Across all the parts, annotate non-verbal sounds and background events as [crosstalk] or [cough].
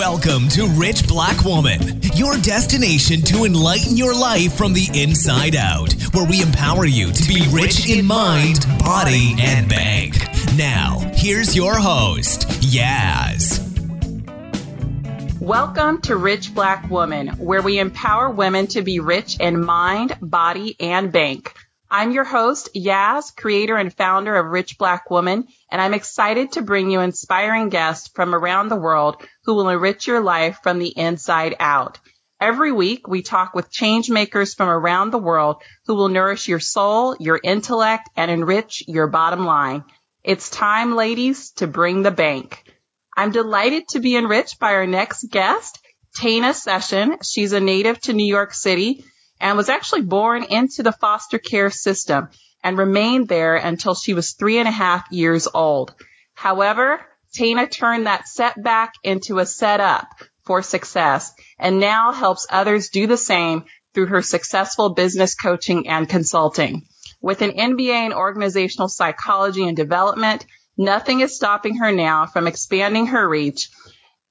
Welcome to Rich Black Woman, your destination to enlighten your life from the inside out, where we empower you to be rich in mind, body, and bank. Now, here's your host, Yaz. Welcome to Rich Black Woman, where we empower women to be rich in mind, body, and bank. I'm your host, Yaz, creator and founder of Rich Black Woman, and I'm excited to bring you inspiring guests from around the world who will enrich your life from the inside out. Every week, we talk with change makers from around the world who will nourish your soul, your intellect, and enrich your bottom line. It's time, ladies, to bring the bank. I'm delighted to be enriched by our next guest, Tana Session. She's a native to New York City and was actually born into the foster care system and remained there until she was three and a half years old. However, Tana turned that setback into a setup for success and now helps others do the same through her successful business coaching and consulting. With an MBA in organizational psychology and development, nothing is stopping her now from expanding her reach.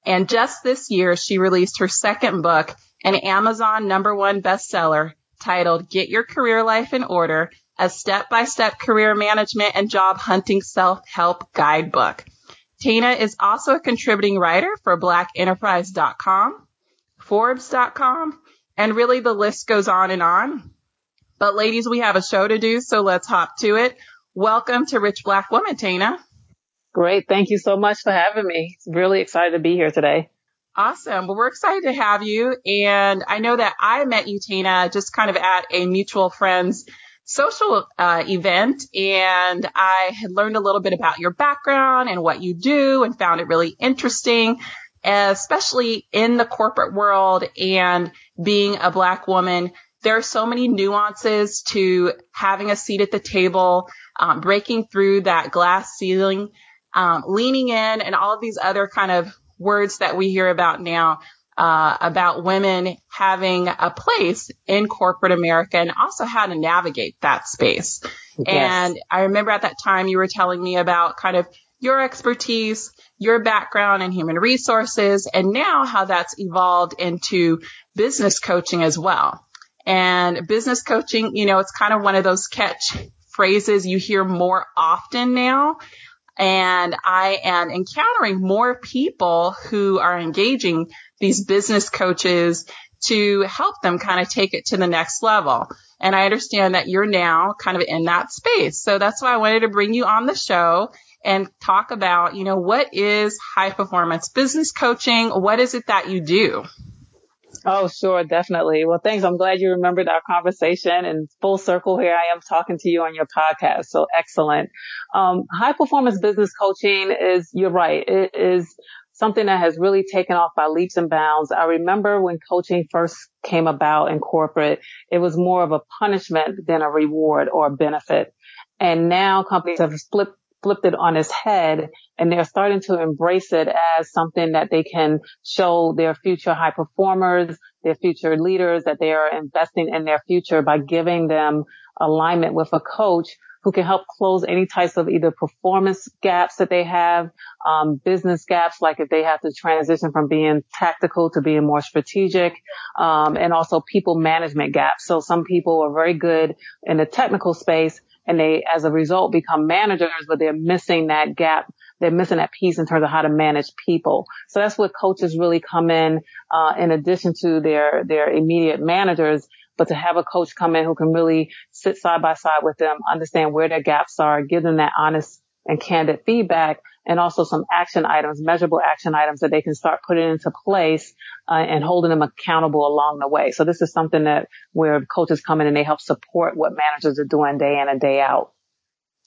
And just this year, she released her second book, an Amazon number one bestseller titled Get Your Career Life in Order, a step-by-step career management and job hunting self-help guidebook. Tana is also a contributing writer for blackenterprise.com, forbes.com, and really the list goes on and on. But ladies, we have a show to do, so let's hop to it. Welcome to Rich Black Woman, Tana. Great. Thank you so much for having me. Really excited to be here today. Awesome. Well, we're excited to have you. And I know that I met you, Tana, just kind of at a mutual friend's social uh, event. And I had learned a little bit about your background and what you do and found it really interesting, especially in the corporate world and being a Black woman. There are so many nuances to having a seat at the table, um, breaking through that glass ceiling, um, leaning in, and all of these other kind of words that we hear about now uh, about women having a place in corporate America and also how to navigate that space. Yes. And I remember at that time you were telling me about kind of your expertise, your background in human resources, and now how that's evolved into business coaching as well. And business coaching, you know, it's kind of one of those catch phrases you hear more often now and I am encountering more people who are engaging these business coaches to help them kind of take it to the next level. And I understand that you're now kind of in that space. So that's why I wanted to bring you on the show and talk about, you know, what is high performance business coaching? What is it that you do? Oh, sure, definitely. Well, thanks. I'm glad you remembered our conversation and full circle here. I am talking to you on your podcast. So excellent. Um, high performance business coaching is, you're right. It is something that has really taken off by leaps and bounds. I remember when coaching first came about in corporate, it was more of a punishment than a reward or a benefit. And now companies have flipped flipped it on its head and they're starting to embrace it as something that they can show their future high performers, their future leaders that they are investing in their future by giving them alignment with a coach who can help close any types of either performance gaps that they have, um, business gaps, like if they have to transition from being tactical to being more strategic, um, and also people management gaps. So some people are very good in the technical space, and they, as a result, become managers, but they're missing that gap. They're missing that piece in terms of how to manage people. So that's what coaches really come in, uh, in addition to their, their immediate managers, but to have a coach come in who can really sit side by side with them, understand where their gaps are, give them that honest and candid feedback and also some action items, measurable action items that they can start putting into place uh, and holding them accountable along the way. So this is something that where coaches come in and they help support what managers are doing day in and day out.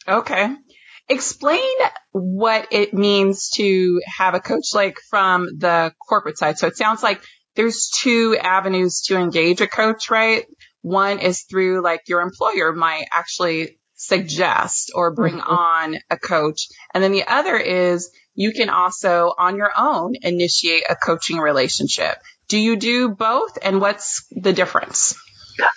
Okay. Explain what it means to have a coach like from the corporate side. So it sounds like there's two avenues to engage a coach, right? One is through like your employer might actually suggest or bring mm-hmm. on a coach. And then the other is you can also on your own initiate a coaching relationship. Do you do both? And what's the difference?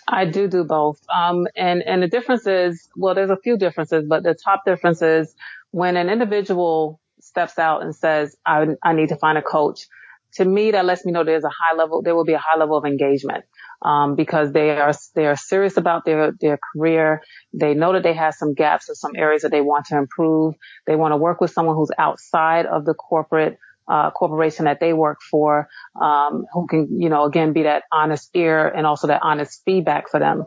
I do do both. Um, and, and the difference is, well, there's a few differences, but the top difference is when an individual steps out and says, I, I need to find a coach, to me, that lets me know there's a high level, there will be a high level of engagement, um, because they are, they are serious about their, their career. They know that they have some gaps or some areas that they want to improve. They want to work with someone who's outside of the corporate, uh, corporation that they work for, um, who can, you know, again, be that honest ear and also that honest feedback for them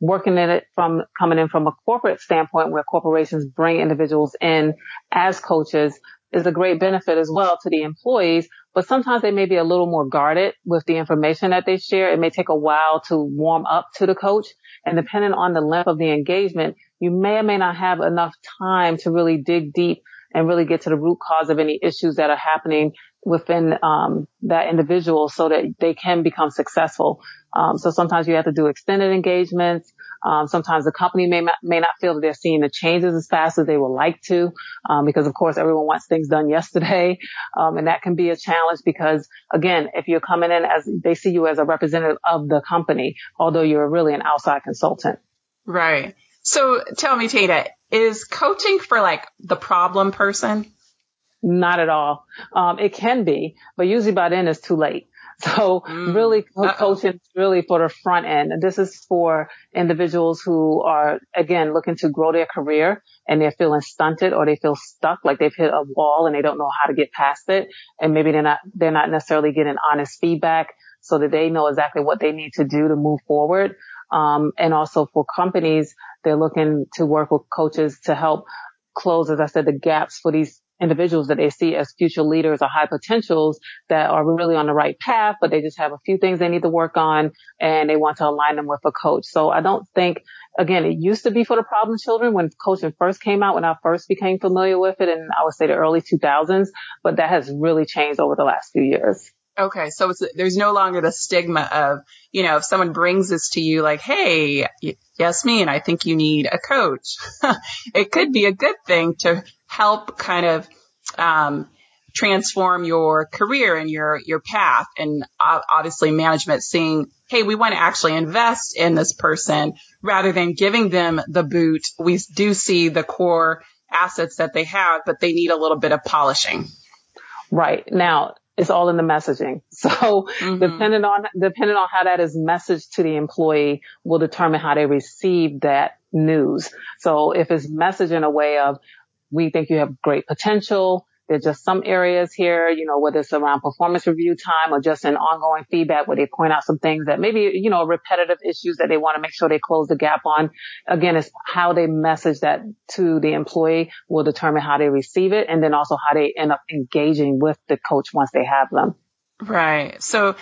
working in it from coming in from a corporate standpoint where corporations bring individuals in as coaches is a great benefit as well to the employees, but sometimes they may be a little more guarded with the information that they share. It may take a while to warm up to the coach and depending on the length of the engagement, you may or may not have enough time to really dig deep and really get to the root cause of any issues that are happening within um, that individual so that they can become successful. Um, so sometimes you have to do extended engagements. Um, sometimes the company may not, may not feel that they're seeing the changes as fast as they would like to, um, because of course everyone wants things done yesterday, [laughs] um, and that can be a challenge because again, if you're coming in as they see you as a representative of the company, although you're really an outside consultant. Right. So tell me, Tana, is coaching for like the problem person? Not at all. Um, it can be, but usually by then it's too late. [laughs] So mm. really Uh-oh. coaching is really for the front end. And this is for individuals who are, again, looking to grow their career and they're feeling stunted or they feel stuck, like they've hit a wall and they don't know how to get past it. And maybe they're not, they're not necessarily getting honest feedback so that they know exactly what they need to do to move forward. Um, and also for companies, they're looking to work with coaches to help close, as I said, the gaps for these individuals that they see as future leaders or high potentials that are really on the right path, but they just have a few things they need to work on and they want to align them with a coach. So I don't think, again, it used to be for the problem children when coaching first came out, when I first became familiar with it in, I would say the early 2000s, but that has really changed over the last few years. Okay. So there's no longer the stigma of, you know, if someone brings this to you like, Hey, yes, me, and I think you need a coach. [laughs] it could be a good thing to help kind of, um, transform your career and your, your path. And obviously management seeing, Hey, we want to actually invest in this person rather than giving them the boot. We do see the core assets that they have, but they need a little bit of polishing. Right. Now, it's all in the messaging. [laughs] So mm-hmm. depending on, depending on how that is messaged to the employee will determine how they receive that news. So if it's messaged in a way of, we think you have great potential, there's just some areas here, you know, whether it's around performance review time or just an ongoing feedback where they point out some things that maybe, you know, repetitive issues that they want to make sure they close the gap on. Again, it's how they message that to the employee will determine how they receive it and then also how they end up engaging with the coach once they have them. Right. So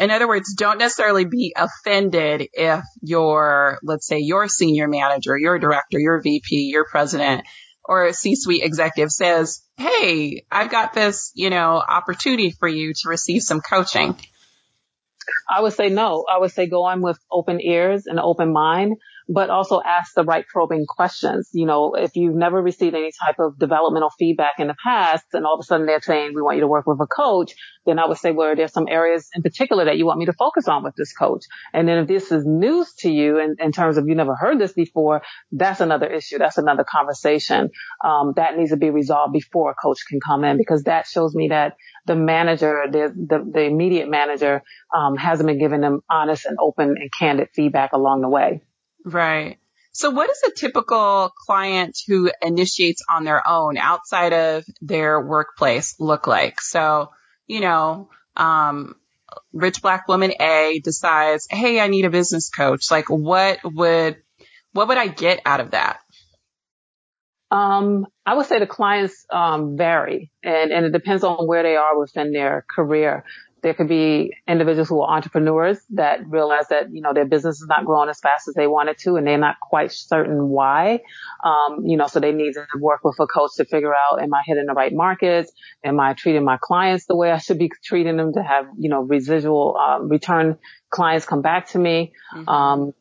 in other words, don't necessarily be offended if your, let's say your senior manager, your director, your VP, your president or a C-suite executive says, Hey, I've got this, you know, opportunity for you to receive some coaching. I would say no. I would say go on with open ears and open mind but also ask the right probing questions. You know, if you've never received any type of developmental feedback in the past and all of a sudden they're saying, we want you to work with a coach, then I would say, well, there's some areas in particular that you want me to focus on with this coach. And then if this is news to you in, in terms of you never heard this before, that's another issue. That's another conversation. Um, that needs to be resolved before a coach can come in because that shows me that the manager, the, the, the immediate manager, um, hasn't been giving them honest and open and candid feedback along the way. Right. So what does a typical client who initiates on their own outside of their workplace look like? So, you know, um, rich black woman A decides, Hey, I need a business coach. Like what would, what would I get out of that? Um, I would say the clients um, vary, and, and it depends on where they are within their career. There could be individuals who are entrepreneurs that realize that, you know, their business is not growing as fast as they want it to and they're not quite certain why. Um, you know, so they need to work with a coach to figure out, am I hitting the right markets? Am I treating my clients the way I should be treating them to have, you know, residual, um, return clients come back to me? Mm-hmm. Um,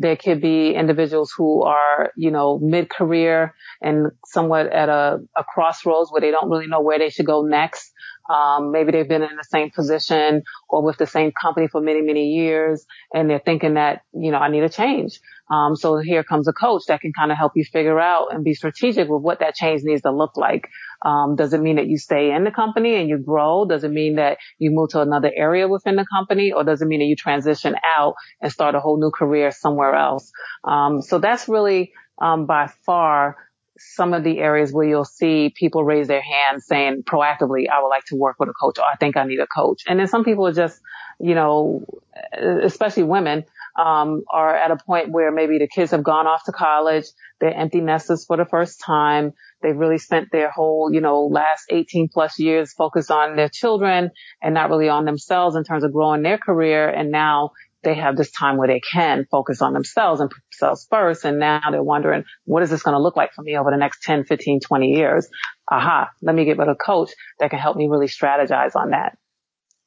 there could be individuals who are, you know, mid-career and somewhat at a, a crossroads where they don't really know where they should go next. Um, maybe they've been in the same position or with the same company for many, many years and they're thinking that, you know, I need a change. Um, so here comes a coach that can kind of help you figure out and be strategic with what that change needs to look like. Um, does it mean that you stay in the company and you grow? Does it mean that you move to another area within the company or does it mean that you transition out and start a whole new career somewhere else? Um, so that's really, um, by far some of the areas where you'll see people raise their hands saying proactively, I would like to work with a coach or I think I need a coach. And then some people are just, you know, especially women, um, are at a point where maybe the kids have gone off to college. They're empty nesters for the first time. They've really spent their whole, you know, last 18 plus years focused on their children and not really on themselves in terms of growing their career. And now they have this time where they can focus on themselves and themselves first. And now they're wondering, what is this going to look like for me over the next 10, 15, 20 years? Aha, let me get with a coach that can help me really strategize on that.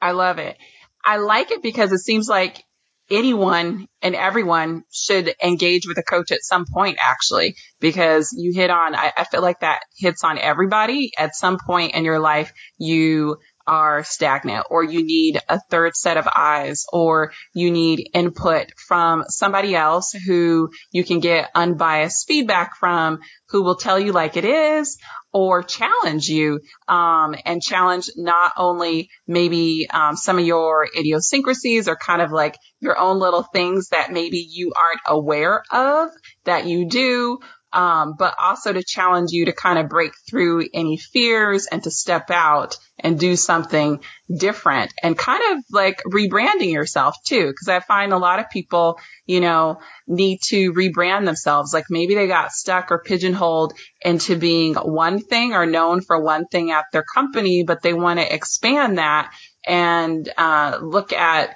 I love it. I like it because it seems like anyone and everyone should engage with a coach at some point, actually, because you hit on, I, I feel like that hits on everybody at some point in your life. You are stagnant or you need a third set of eyes or you need input from somebody else who you can get unbiased feedback from who will tell you like it is or challenge you um, and challenge not only maybe um, some of your idiosyncrasies or kind of like your own little things that maybe you aren't aware of that you do um, but also to challenge you to kind of break through any fears and to step out and do something different and kind of like rebranding yourself too. Cause I find a lot of people, you know, need to rebrand themselves. Like maybe they got stuck or pigeonholed into being one thing or known for one thing at their company, but they want to expand that and, uh, look at,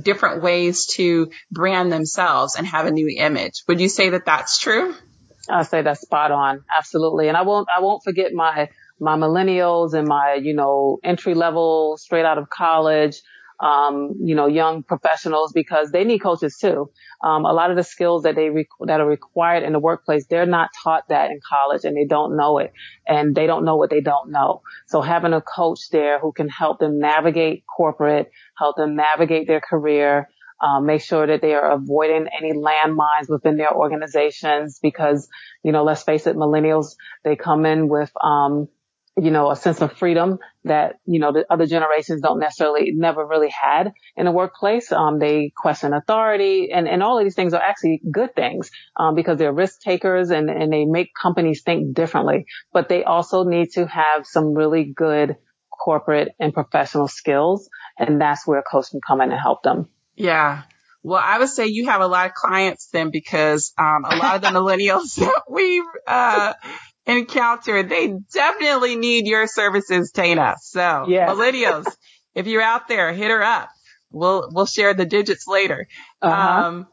different ways to brand themselves and have a new image. Would you say that that's true? I say that's spot on. Absolutely. And I won't, I won't forget my, my millennials and my, you know, entry level, straight out of college, um, you know, young professionals because they need coaches too. Um, a lot of the skills that they, that are required in the workplace, they're not taught that in college and they don't know it and they don't know what they don't know. So having a coach there who can help them navigate corporate, help them navigate their career, um, make sure that they are avoiding any landmines within their organizations because, you know, let's face it, millennials, they come in with, um, you know, a sense of freedom that, you know, the other generations don't necessarily, never really had in the workplace. Um, they question authority and, and all of these things are actually good things, um, because they're risk takers and, and they make companies think differently, but they also need to have some really good corporate and professional skills. And that's where coach can come in and help them. Yeah. Well, I would say you have a lot of clients then because um, a lot of the [laughs] millennials [laughs] that we uh, encounter, they definitely need your services, Tana. So yes. millennials, [laughs] if you're out there, hit her up. We'll we'll share the digits later. Uh-huh. Um,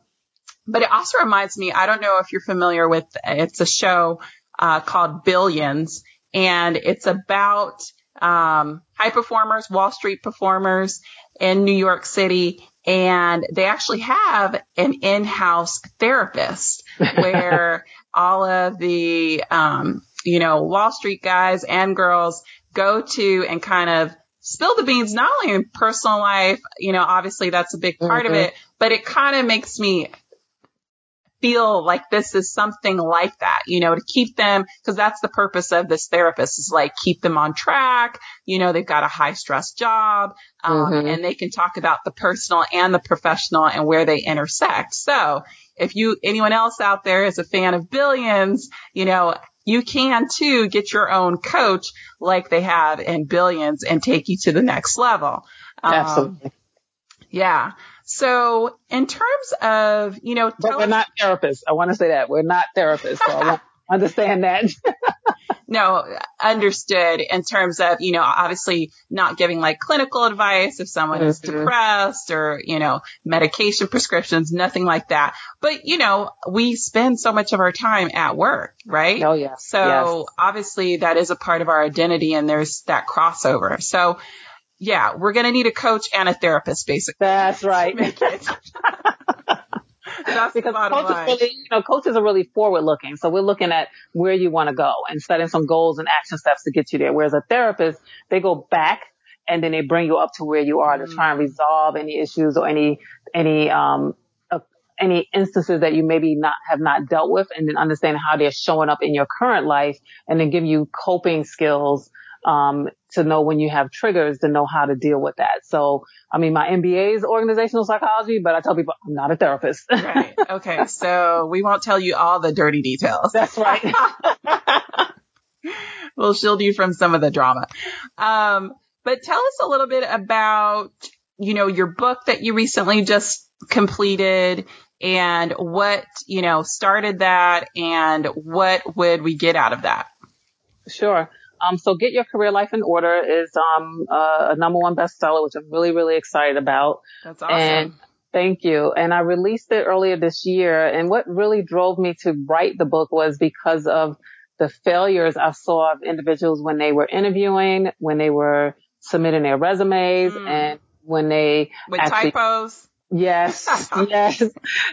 but it also reminds me, I don't know if you're familiar with it's a show uh, called Billions, and it's about um, high performers, Wall Street performers in New York City, and they actually have an in-house therapist [laughs] where all of the, um, you know, Wall Street guys and girls go to and kind of spill the beans, not only in personal life, you know, obviously that's a big part mm-hmm. of it, but it kind of makes me feel like this is something like that, you know, to keep them, because that's the purpose of this therapist is like keep them on track. You know, they've got a high stress job, um, mm-hmm. and they can talk about the personal and the professional and where they intersect. So if you, anyone else out there is a fan of billions, you know, you can too get your own coach like they have in billions and take you to the next level. Um, Absolutely. Yeah. So in terms of, you know, but we're not therapists. I want to say that we're not therapists. So [laughs] understand that. [laughs] no, understood in terms of, you know, obviously not giving like clinical advice if someone mm-hmm. is depressed or, you know, medication prescriptions, nothing like that. But, you know, we spend so much of our time at work, right? Oh, yeah. So yes. obviously that is a part of our identity and there's that crossover. So, yeah, we're going to need a coach and a therapist, basically. That's right. [laughs] [laughs] That's because coaches really, you know, coaches are really forward looking. So we're looking at where you want to go and setting some goals and action steps to get you there. Whereas a therapist, they go back and then they bring you up to where you are mm. to try and resolve any issues or any, any, um, any instances that you maybe not have not dealt with and then understanding how they're showing up in your current life and then give you coping skills um, to know when you have triggers to know how to deal with that. So, I mean, my MBA is organizational psychology, but I tell people I'm not a therapist. [laughs] right. Okay. So we won't tell you all the dirty details. That's right. [laughs] we'll shield you from some of the drama. Um, but tell us a little bit about, you know, your book that you recently just completed and what, you know, started that and what would we get out of that? Sure. Um, so Get Your Career Life in Order is um, uh, a number one bestseller, which I'm really, really excited about. That's awesome. And thank you. And I released it earlier this year. And what really drove me to write the book was because of the failures I saw of individuals when they were interviewing, when they were submitting their resumes, mm. and when they with actually, typos. Yes, [laughs] yes.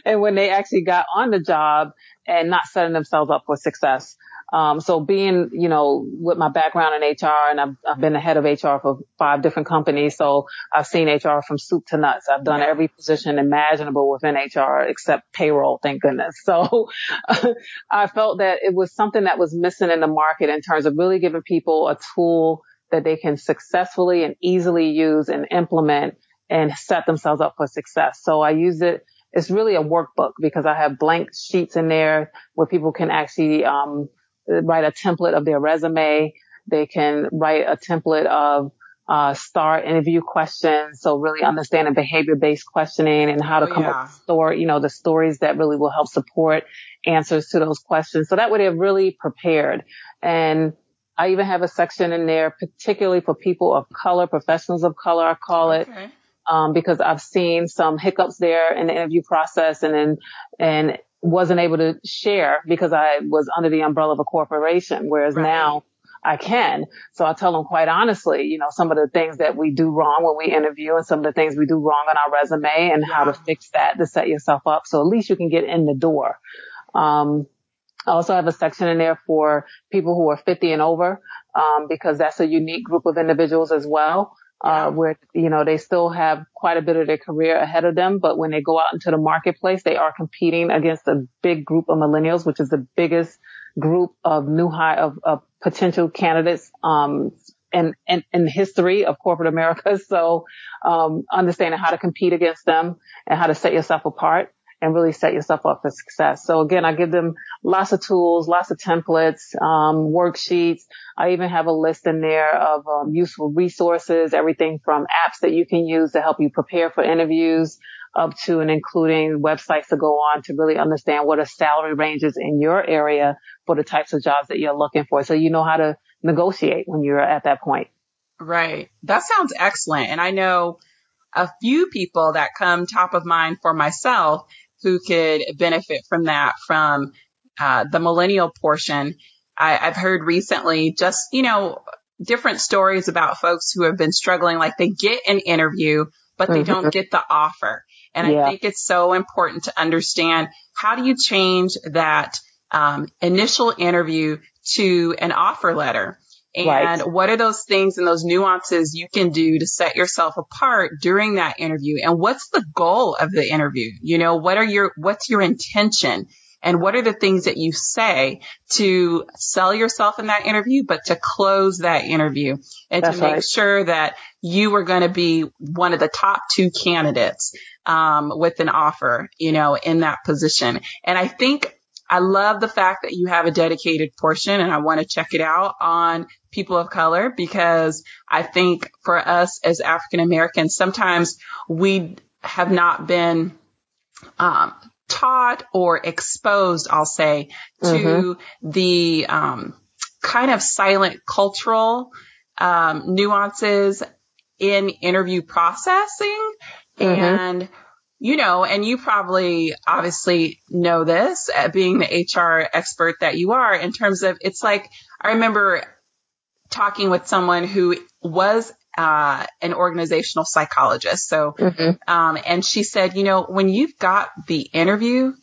And when they actually got on the job and not setting themselves up for success. Um, so being, you know, with my background in HR and I've, I've been the head of HR for five different companies. So I've seen HR from soup to nuts. I've done every position imaginable within HR except payroll. Thank goodness. So [laughs] I felt that it was something that was missing in the market in terms of really giving people a tool that they can successfully and easily use and implement and set themselves up for success. So I use it. It's really a workbook because I have blank sheets in there where people can actually, um, write a template of their resume. They can write a template of uh, star interview questions. So really understanding behavior based questioning and how to oh, come yeah. up with story, you know, the stories that really will help support answers to those questions. So that way they're really prepared. And I even have a section in there, particularly for people of color, professionals of color, I call it. Okay. Um, because I've seen some hiccups there in the interview process and then, and wasn't able to share because I was under the umbrella of a corporation, whereas right. now I can. So I tell them quite honestly, you know, some of the things that we do wrong when we interview and some of the things we do wrong on our resume and yeah. how to fix that to set yourself up. So at least you can get in the door. Um, I also have a section in there for people who are 50 and over, um, because that's a unique group of individuals as well uh, where, you know, they still have quite a bit of their career ahead of them. But when they go out into the marketplace, they are competing against a big group of millennials, which is the biggest group of new high of, of potential candidates, um, in, in, in history of corporate America. [laughs] So, um, understanding how to compete against them and how to set yourself apart and really set yourself up for success. So again, I give them lots of tools, lots of templates, um, worksheets. I even have a list in there of um, useful resources, everything from apps that you can use to help you prepare for interviews up to and including websites to go on to really understand what are salary ranges in your area for the types of jobs that you're looking for. So you know how to negotiate when you're at that point. Right. That sounds excellent. And I know a few people that come top of mind for myself who could benefit from that from uh, the millennial portion. I, I've heard recently just, you know, different stories about folks who have been struggling, like they get an interview, but they mm-hmm. don't get the offer. And yeah. I think it's so important to understand how do you change that um, initial interview to an offer letter? And right. what are those things and those nuances you can do to set yourself apart during that interview? And what's the goal of the interview? You know, what are your, what's your intention? And what are the things that you say to sell yourself in that interview, but to close that interview and That's to make right. sure that you are going to be one of the top two candidates, um, with an offer, you know, in that position. And I think I love the fact that you have a dedicated portion and I want to check it out on people of color because I think for us as African Americans, sometimes we have not been, um, taught or exposed, I'll say, to mm-hmm. the, um, kind of silent cultural, um, nuances in interview processing mm-hmm. and you know, and you probably obviously know this uh, being the HR expert that you are in terms of it's like, I remember talking with someone who was uh, an organizational psychologist. So, mm-hmm. um, and she said, you know, when you've got the interview,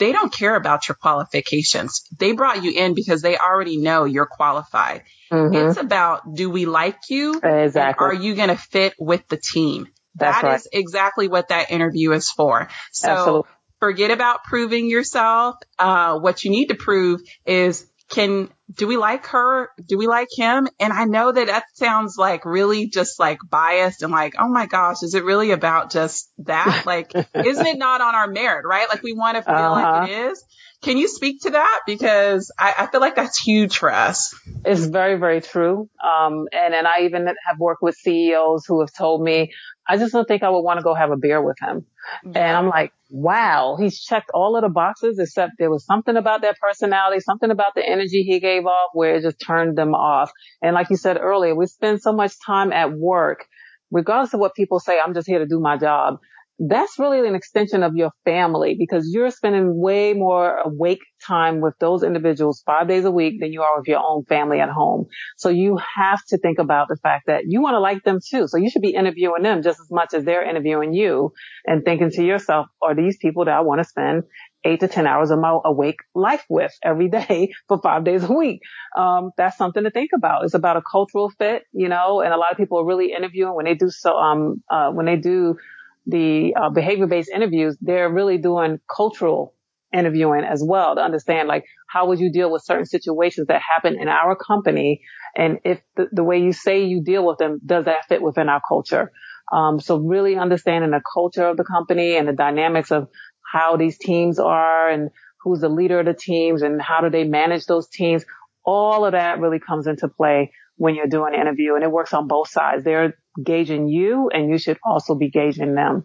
they don't care about your qualifications. They brought you in because they already know you're qualified. Mm-hmm. It's about do we like you? Exactly. Are you going to fit with the team? That's that right. is exactly what that interview is for. So Absolutely. forget about proving yourself. Uh, what you need to prove is can do we like her? Do we like him? And I know that that sounds like really just like biased and like, oh my gosh, is it really about just that? Like, [laughs] isn't it not on our merit, right? Like we want to feel uh-huh. like it is. Can you speak to that? Because I, I, feel like that's huge for us. It's very, very true. Um, and, and I even have worked with CEOs who have told me, I just don't think I would want to go have a beer with him. Yeah. And I'm like, wow, he's checked all of the boxes except there was something about that personality, something about the energy he gave off where it just turned them off. And like you said earlier, we spend so much time at work, regardless of what people say, I'm just here to do my job that's really an extension of your family because you're spending way more awake time with those individuals five days a week than you are with your own family at home. So you have to think about the fact that you want to like them too. So you should be interviewing them just as much as they're interviewing you and thinking to yourself, are these people that I want to spend eight to 10 hours of my awake life with every day [laughs] for five days a week. Um, that's something to think about. It's about a cultural fit, you know, and a lot of people are really interviewing when they do so, um, uh, when they do the uh, behavior based interviews, they're really doing cultural interviewing as well to understand like how would you deal with certain situations that happen in our company and if the, the way you say you deal with them does that fit within our culture um, so really understanding the culture of the company and the dynamics of how these teams are and who's the leader of the teams and how do they manage those teams all of that really comes into play when you're doing an interview and it works on both sides. They're gauging you and you should also be gauging them.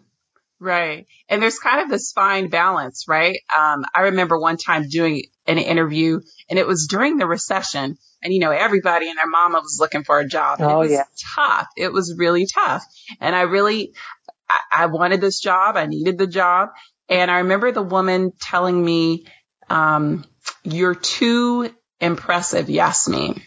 Right. And there's kind of this fine balance, right? Um, I remember one time doing an interview and it was during the recession and you know, everybody and their mama was looking for a job. oh, it was yeah. tough. It was really tough. And I really, I, I wanted this job. I needed the job. And I remember the woman telling me, um, you're too impressive, Yasmin.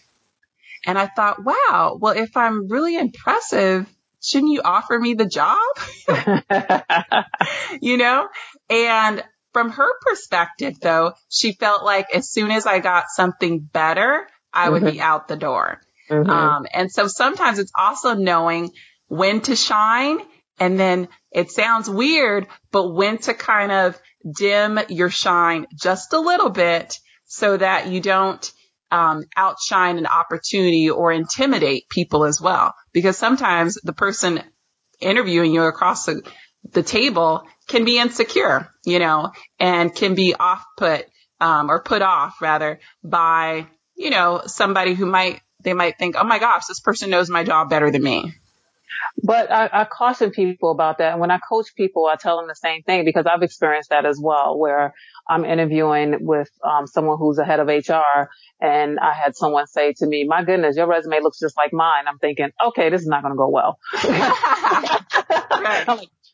And I thought, wow, well, if I'm really impressive, shouldn't you offer me the job? [laughs] you know? And from her perspective, though, she felt like as soon as I got something better, I would mm-hmm. be out the door. Mm-hmm. Um, and so sometimes it's also knowing when to shine and then it sounds weird, but when to kind of dim your shine just a little bit so that you don't um, outshine an opportunity or intimidate people as well. Because sometimes the person interviewing you across the, the table can be insecure, you know, and can be off put, um, or put off rather by, you know, somebody who might, they might think, oh my gosh, this person knows my job better than me. But I, I, caution people about that. And when I coach people, I tell them the same thing because I've experienced that as well, where I'm interviewing with um, someone who's a head of HR, and I had someone say to me, "My goodness, your resume looks just like mine." I'm thinking, okay, this is not going to go well. [laughs] like,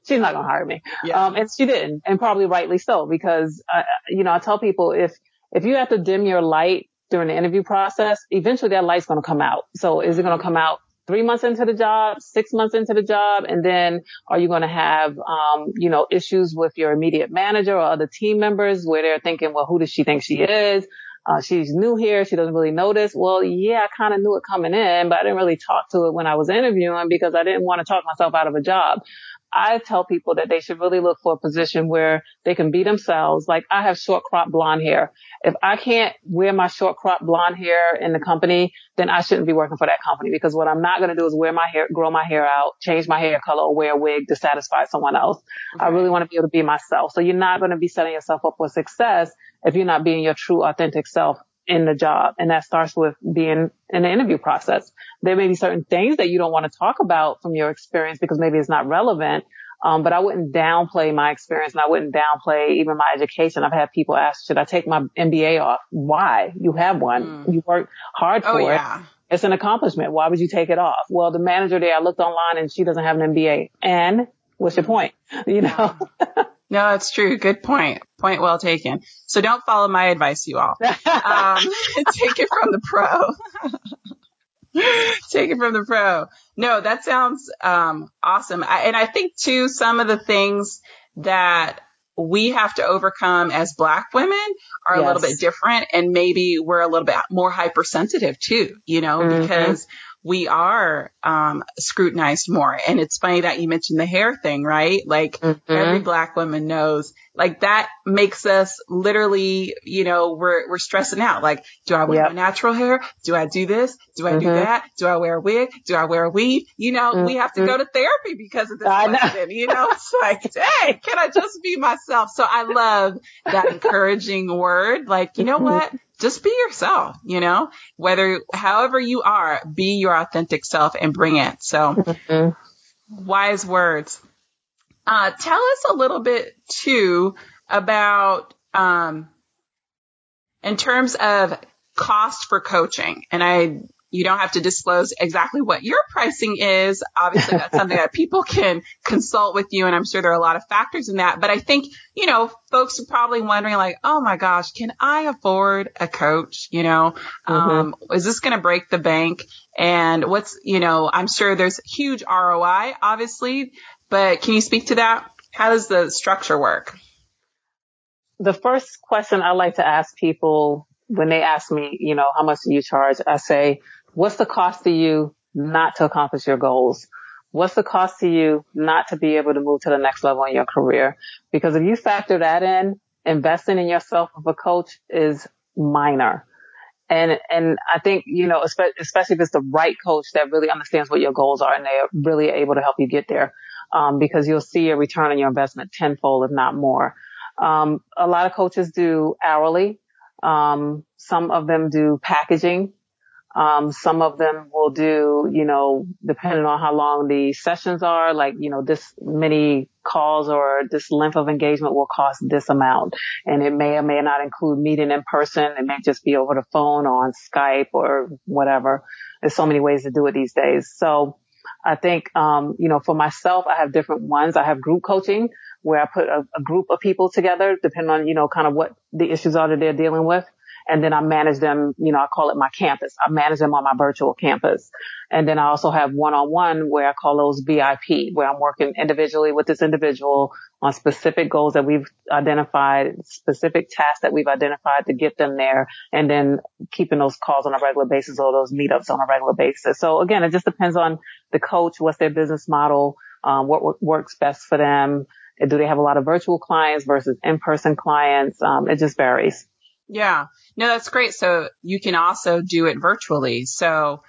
She's not going to hire me. Yeah. Um, and she didn't, and probably rightly so, because, uh, you know, I tell people if, if you have to dim your light during the interview process, eventually that light's going to come out. So is it going to come out three months into the job, six months into the job, and then are you going to have, um, you know, issues with your immediate manager or other team members where they're thinking, well, who does she think she is? Uh, she's new here. She doesn't really notice. Well, yeah, I kind of knew it coming in, but I didn't really talk to it when I was interviewing because I didn't want to talk myself out of a job. I tell people that they should really look for a position where they can be themselves. Like I have short crop blonde hair. If I can't wear my short crop blonde hair in the company, then I shouldn't be working for that company because what I'm not going to do is wear my hair, grow my hair out, change my hair color or wear a wig to satisfy someone else. Okay. I really want to be able to be myself. So you're not going to be setting yourself up for success if you're not being your true authentic self in the job. And that starts with being in the interview process. There may be certain things that you don't want to talk about from your experience because maybe it's not relevant. Um, but I wouldn't downplay my experience and I wouldn't downplay even my education. I've had people ask, should I take my MBA off? Why? You have one. Mm. You worked hard oh, for oh, yeah. it. It's an accomplishment. Why would you take it off? Well, the manager there, I looked online and she doesn't have an MBA. And what's your point? [laughs] You know? No, it's true. Good point. Point well taken. So don't follow my advice, you all. Um, [laughs] take it from the pro. [laughs] take it from the pro. No, that sounds um, awesome. I, and I think too, some of the things that we have to overcome as black women are yes. a little bit different and maybe we're a little bit more hypersensitive too, you know, mm-hmm. because we are um, scrutinized more. And it's funny that you mentioned the hair thing, right? Like mm-hmm. every black woman knows, like that makes us literally, you know, we're we're stressing out. Like, do I wear yep. my natural hair? Do I do this? Do I mm-hmm. do that? Do I wear a wig? Do I wear a weave? You know, mm-hmm. we have to go to therapy because of this I question. Know. You know, it's like, [laughs] hey, can I just be myself? So I love that encouraging word. Like, you know mm-hmm. what? Just be yourself, you know, whether, however you are, be your authentic self and bring it. So mm-hmm. wise words. Uh, tell us a little bit too about, um, in terms of cost for coaching. And I you don't have to disclose exactly what your pricing is. Obviously, that's something that people can consult with you. And I'm sure there are a lot of factors in that. But I think, you know, folks are probably wondering like, oh my gosh, can I afford a coach? You know, mm-hmm. um, is this going to break the bank? And what's, you know, I'm sure there's huge ROI, obviously, but can you speak to that? How does the structure work? The first question I like to ask people when they ask me, you know, how much do you charge? I say, What's the cost to you not to accomplish your goals? What's the cost to you not to be able to move to the next level in your career? Because if you factor that in, investing in yourself with a coach is minor. And, and I think, you know, especially if it's the right coach that really understands what your goals are and they're really able to help you get there. Um, because you'll see a return on your investment tenfold, if not more. Um, a lot of coaches do hourly. Um, some of them do packaging. Um, some of them will do, you know, depending on how long the sessions are, like, you know, this many calls or this length of engagement will cost this amount. And it may or may not include meeting in person. It may just be over the phone or on Skype or whatever. There's so many ways to do it these days. So I think, um, you know, for myself, I have different ones. I have group coaching where I put a, a group of people together depending on, you know, kind of what the issues are that they're dealing with and then I manage them, you know, I call it my campus. I manage them on my virtual campus. And then I also have one-on-one where I call those VIP, where I'm working individually with this individual on specific goals that we've identified, specific tasks that we've identified to get them there, and then keeping those calls on a regular basis or those meetups on a regular basis. So again, it just depends on the coach, what's their business model, um, what works best for them. Do they have a lot of virtual clients versus in-person clients? Um, it just varies. Yeah. No, that's great. So you can also do it virtually. So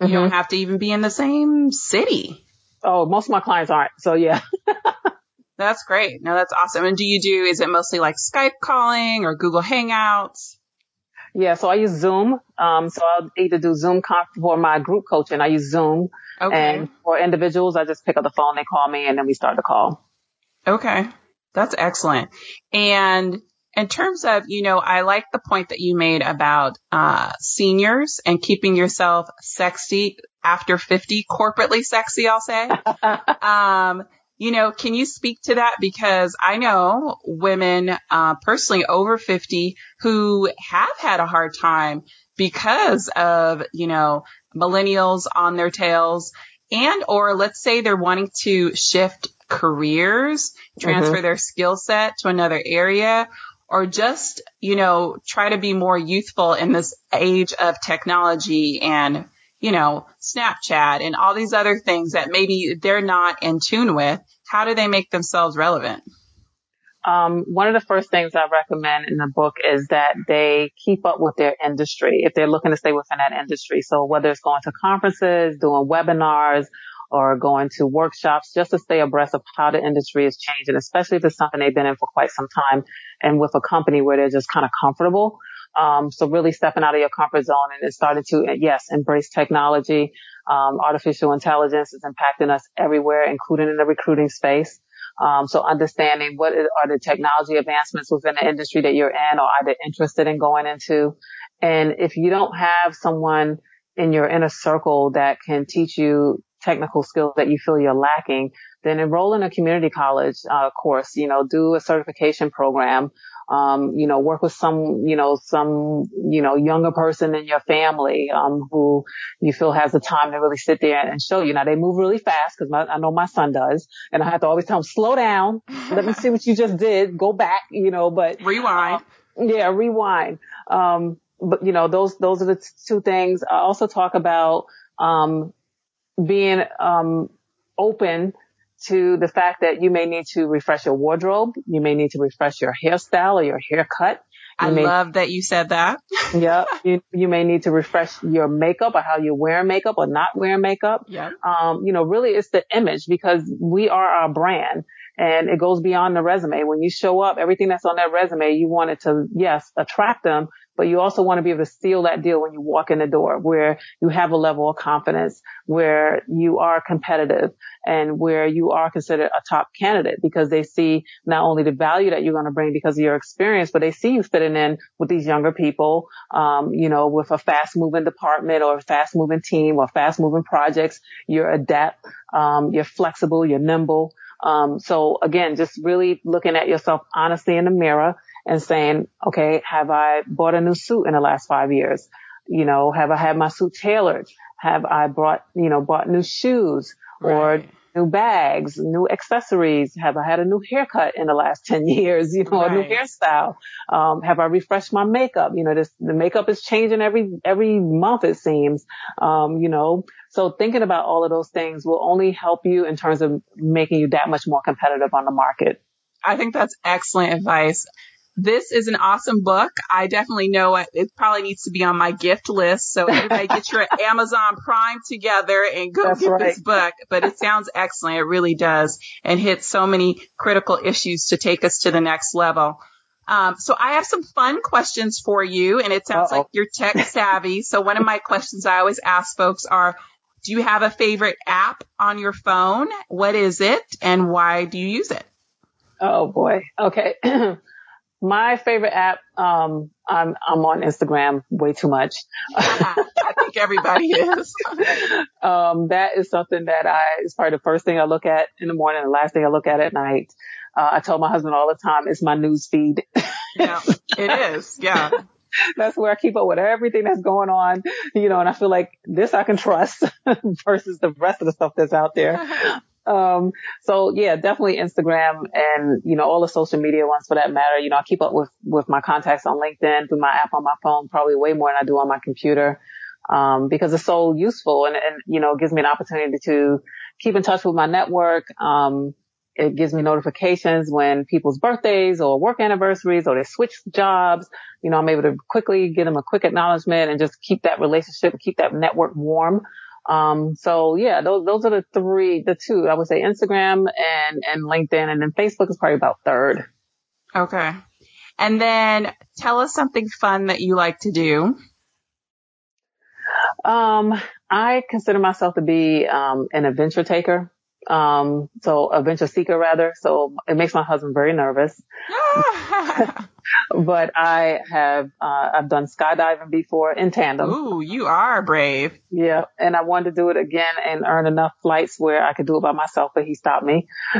you mm-hmm. don't have to even be in the same city. Oh, most of my clients aren't. So yeah. [laughs] that's great. No, that's awesome. And do you do, is it mostly like Skype calling or Google Hangouts? Yeah, so I use Zoom. Um, so I'll either do Zoom for my group coaching. I use Zoom. Okay. And for individuals, I just pick up the phone, they call me, and then we start the call. Okay. That's excellent. And in terms of, you know, I like the point that you made about uh, seniors and keeping yourself sexy after 50, corporately sexy, I'll say. [laughs] um, you know, can you speak to that? Because I know women, uh, personally over 50 who have had a hard time because of, you know, millennials on their tails and or let's say they're wanting to shift careers, transfer mm-hmm. their skill set to another area or just, you know, try to be more youthful in this age of technology and, you know, Snapchat and all these other things that maybe they're not in tune with. How do they make themselves relevant? Um, one of the first things I recommend in the book is that they keep up with their industry if they're looking to stay within that industry. So whether it's going to conferences, doing webinars, or going to workshops just to stay abreast of how the industry is changing, especially if it's something they've been in for quite some time and with a company where they're just kind of comfortable. Um, so really stepping out of your comfort zone and starting to, yes, embrace technology. Um, artificial intelligence is impacting us everywhere, including in the recruiting space. Um, so understanding what are the technology advancements within the industry that you're in or they interested in going into. And if you don't have someone in your inner circle that can teach you technical skills that you feel you're lacking, then enroll in a community college uh, course. You know, do a certification program. Um, you know, work with some, you know, some, you know, younger person in your family, um, who you feel has the time to really sit there and show you. Now they move really fast because I know my son does and I have to always tell him, slow down. Let me [laughs] see what you just did. Go back, you know, but rewind. Uh, yeah, rewind. Um, but you know, those, those are the two things. I also talk about, um, being, um, open to the fact that you may need to refresh your wardrobe. You may need to refresh your hairstyle or your haircut. You I may, love that you said that. [laughs] yeah. You, you may need to refresh your makeup or how you wear makeup or not wear makeup. Yeah. Um, you know, really it's the image because we are our brand and it goes beyond the resume. When you show up, everything that's on that resume, you want it to, yes, attract them, but you also want to be able to seal that deal when you walk in the door where you have a level of confidence, where you are competitive and where you are considered a top candidate because they see not only the value that you're going to bring because of your experience, but they see you fitting in with these younger people, um, you know, with a fast moving department or a fast moving team or fast moving projects. You're adept. Um, you're flexible. You're nimble. Um, so again, just really looking at yourself honestly in the mirror and saying, okay, have I bought a new suit in the last five years? You know, have I had my suit tailored? Have I brought, you know, bought new shoes or right. New bags, new accessories? Have I had a new haircut in the last [laughs] 10 years? You know, right. a new hairstyle? Um, have I refreshed my makeup? You know, this, the makeup is changing every, every month, it seems. Um, you know, so thinking about all of those things will only help you in terms of making you that much more competitive on the market. I think that's excellent advice. This is an awesome book. I definitely know it. It probably needs to be on my gift list. So everybody get your [laughs] Amazon Prime together and go That's get right. this book. But it sounds excellent. It really does and hits so many critical issues to take us to the next level. Um, so I have some fun questions for you and it sounds Uh-oh. like you're tech [laughs] savvy. so one of my questions I always ask folks are, do you have a favorite app on your phone? What is it and why do you use it? Oh boy. Okay. [clears throat] My favorite app, um, I'm, I'm on Instagram way too much. [laughs] I think everybody is. [laughs] um, that is something that I, is probably the first thing I look at in the morning, the last thing I look at at night. Uh, I tell my husband all the time, it's my news feed. yeah, it is. Yeah. [laughs] that's where I keep up with everything that's going on, you know, and I feel like this I can trust versus the rest of the stuff that's out there. Um, so yeah, definitely Instagram and, you know, all the social media ones for that matter. You know, I keep up with, with my contacts on LinkedIn through my app on my phone, probably way more than I do on my computer. Um, because it's so useful and, and, you know, gives me an opportunity to keep in touch with my network. Um, it gives me notifications when people's birthdays or work anniversaries or they switch jobs. You know, I'm able to quickly give them a quick acknowledgement and just keep that relationship, keep that network warm. Um, so yeah, those, those are the three, the two, I would say Instagram and, and LinkedIn and then Facebook is probably about third. Okay. And then tell us something fun that you like to do. Um, I consider myself to be, um, an adventure taker. Um, so a venture seeker rather. So it makes my husband very nervous. [laughs] but I have, uh, I've done skydiving before in tandem. Ooh, you are brave. Yeah. And I wanted to do it again and earn enough flights where I could do it by myself, but he stopped me. [laughs]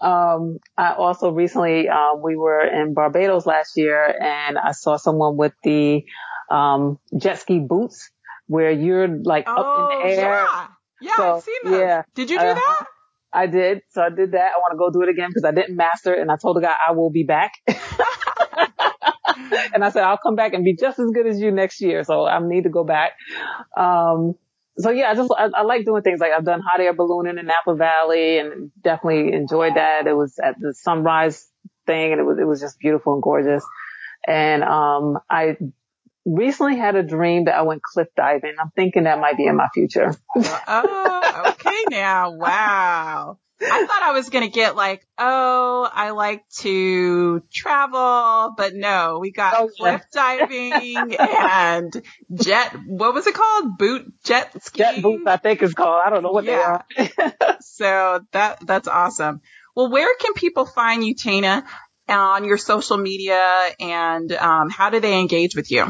um, I also recently, uh, we were in Barbados last year and I saw someone with the, um, jet ski boots where you're like oh, up in the oh, air. Yeah. Yeah, so, I've seen those. Yeah. Did you do uh, that? I did. So I did that. I want to go do it again because I didn't master it. And I told the guy I will be back. [laughs] and I said, I'll come back and be just as good as you next year. So I need to go back. Um, so yeah, I just, I, I, like doing things like I've done hot air ballooning in Napa Valley and definitely enjoyed that. It was at the sunrise thing and it was, it was just beautiful and gorgeous. And, um, I recently had a dream that I went cliff diving. I'm thinking that might be in my future. oh, [laughs] okay now. Wow. I thought I was going to get like, oh, I like to travel, but no, we got oh, cliff diving and jet, what was it called? Boot, jet skiing? Jet boots, I think it's called. I don't know what yeah. they are. [laughs] so that, that's awesome. Well, where can people find you, Tana, on your social media and um, how do they engage with you?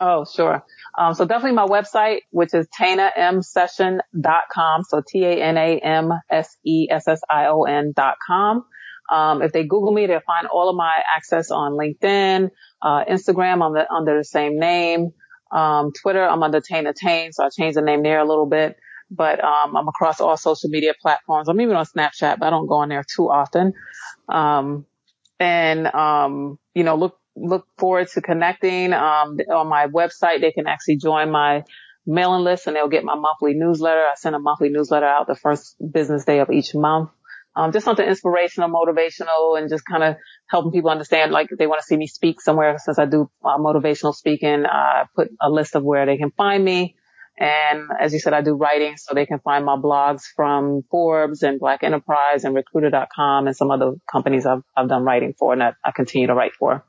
Oh, sure. Um, so definitely my website, which is tanamsession.com. So T-A-N-A-M-S-E-S-S-I-O-N dot com. Um, if they Google me, they'll find all of my access on LinkedIn, uh, Instagram on the, under the same name. Um, Twitter, I'm under Tana Tane. So I changed the name there a little bit, but, um, I'm across all social media platforms. I'm even on Snapchat, but I don't go on there too often. Um, and, um, you know, look, look forward to connecting. Um, on my website, they can actually join my mailing list and they'll get my monthly newsletter. I send a monthly newsletter out the first business day of each month. Um, just something inspirational, motivational, and just kind of helping people understand, like, they want to see me speak somewhere, since I do uh, motivational speaking, I uh, put a list of where they can find me. And as you said, I do writing, so they can find my blogs from Forbes and Black Enterprise and Recruiter.com and some other companies I've, I've done writing for and that I continue to write for.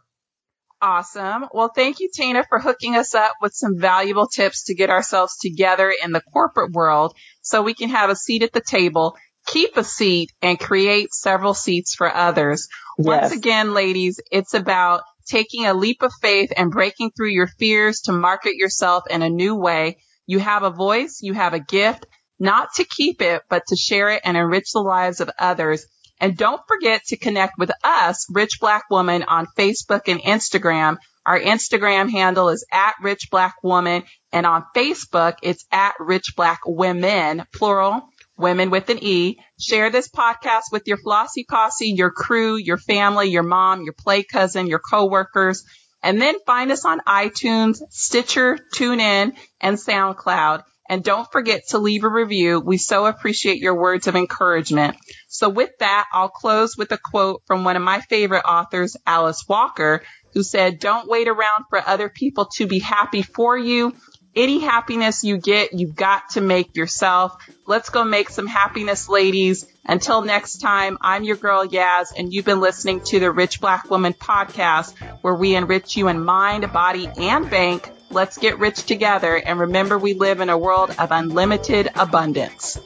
Awesome. Well, thank you, Tina, for hooking us up with some valuable tips to get ourselves together in the corporate world so we can have a seat at the table, keep a seat, and create several seats for others. Yes. Once again, ladies, it's about taking a leap of faith and breaking through your fears to market yourself in a new way. You have a voice, you have a gift, not to keep it, but to share it and enrich the lives of others. And don't forget to connect with us, Rich Black Woman, on Facebook and Instagram. Our Instagram handle is at Rich Black Woman, and on Facebook, it's at Rich Black Women, plural, women with an E. Share this podcast with your flossy posse, your crew, your family, your mom, your play cousin, your coworkers, and then find us on iTunes, Stitcher, TuneIn, and SoundCloud. And don't forget to leave a review. We so appreciate your words of encouragement. So with that, I'll close with a quote from one of my favorite authors, Alice Walker, who said, don't wait around for other people to be happy for you. Any happiness you get, you've got to make yourself. Let's go make some happiness, ladies. Until next time, I'm your girl Yaz, and you've been listening to the Rich Black Woman podcast, where we enrich you in mind, body, and bank Let's get rich together and remember we live in a world of unlimited abundance.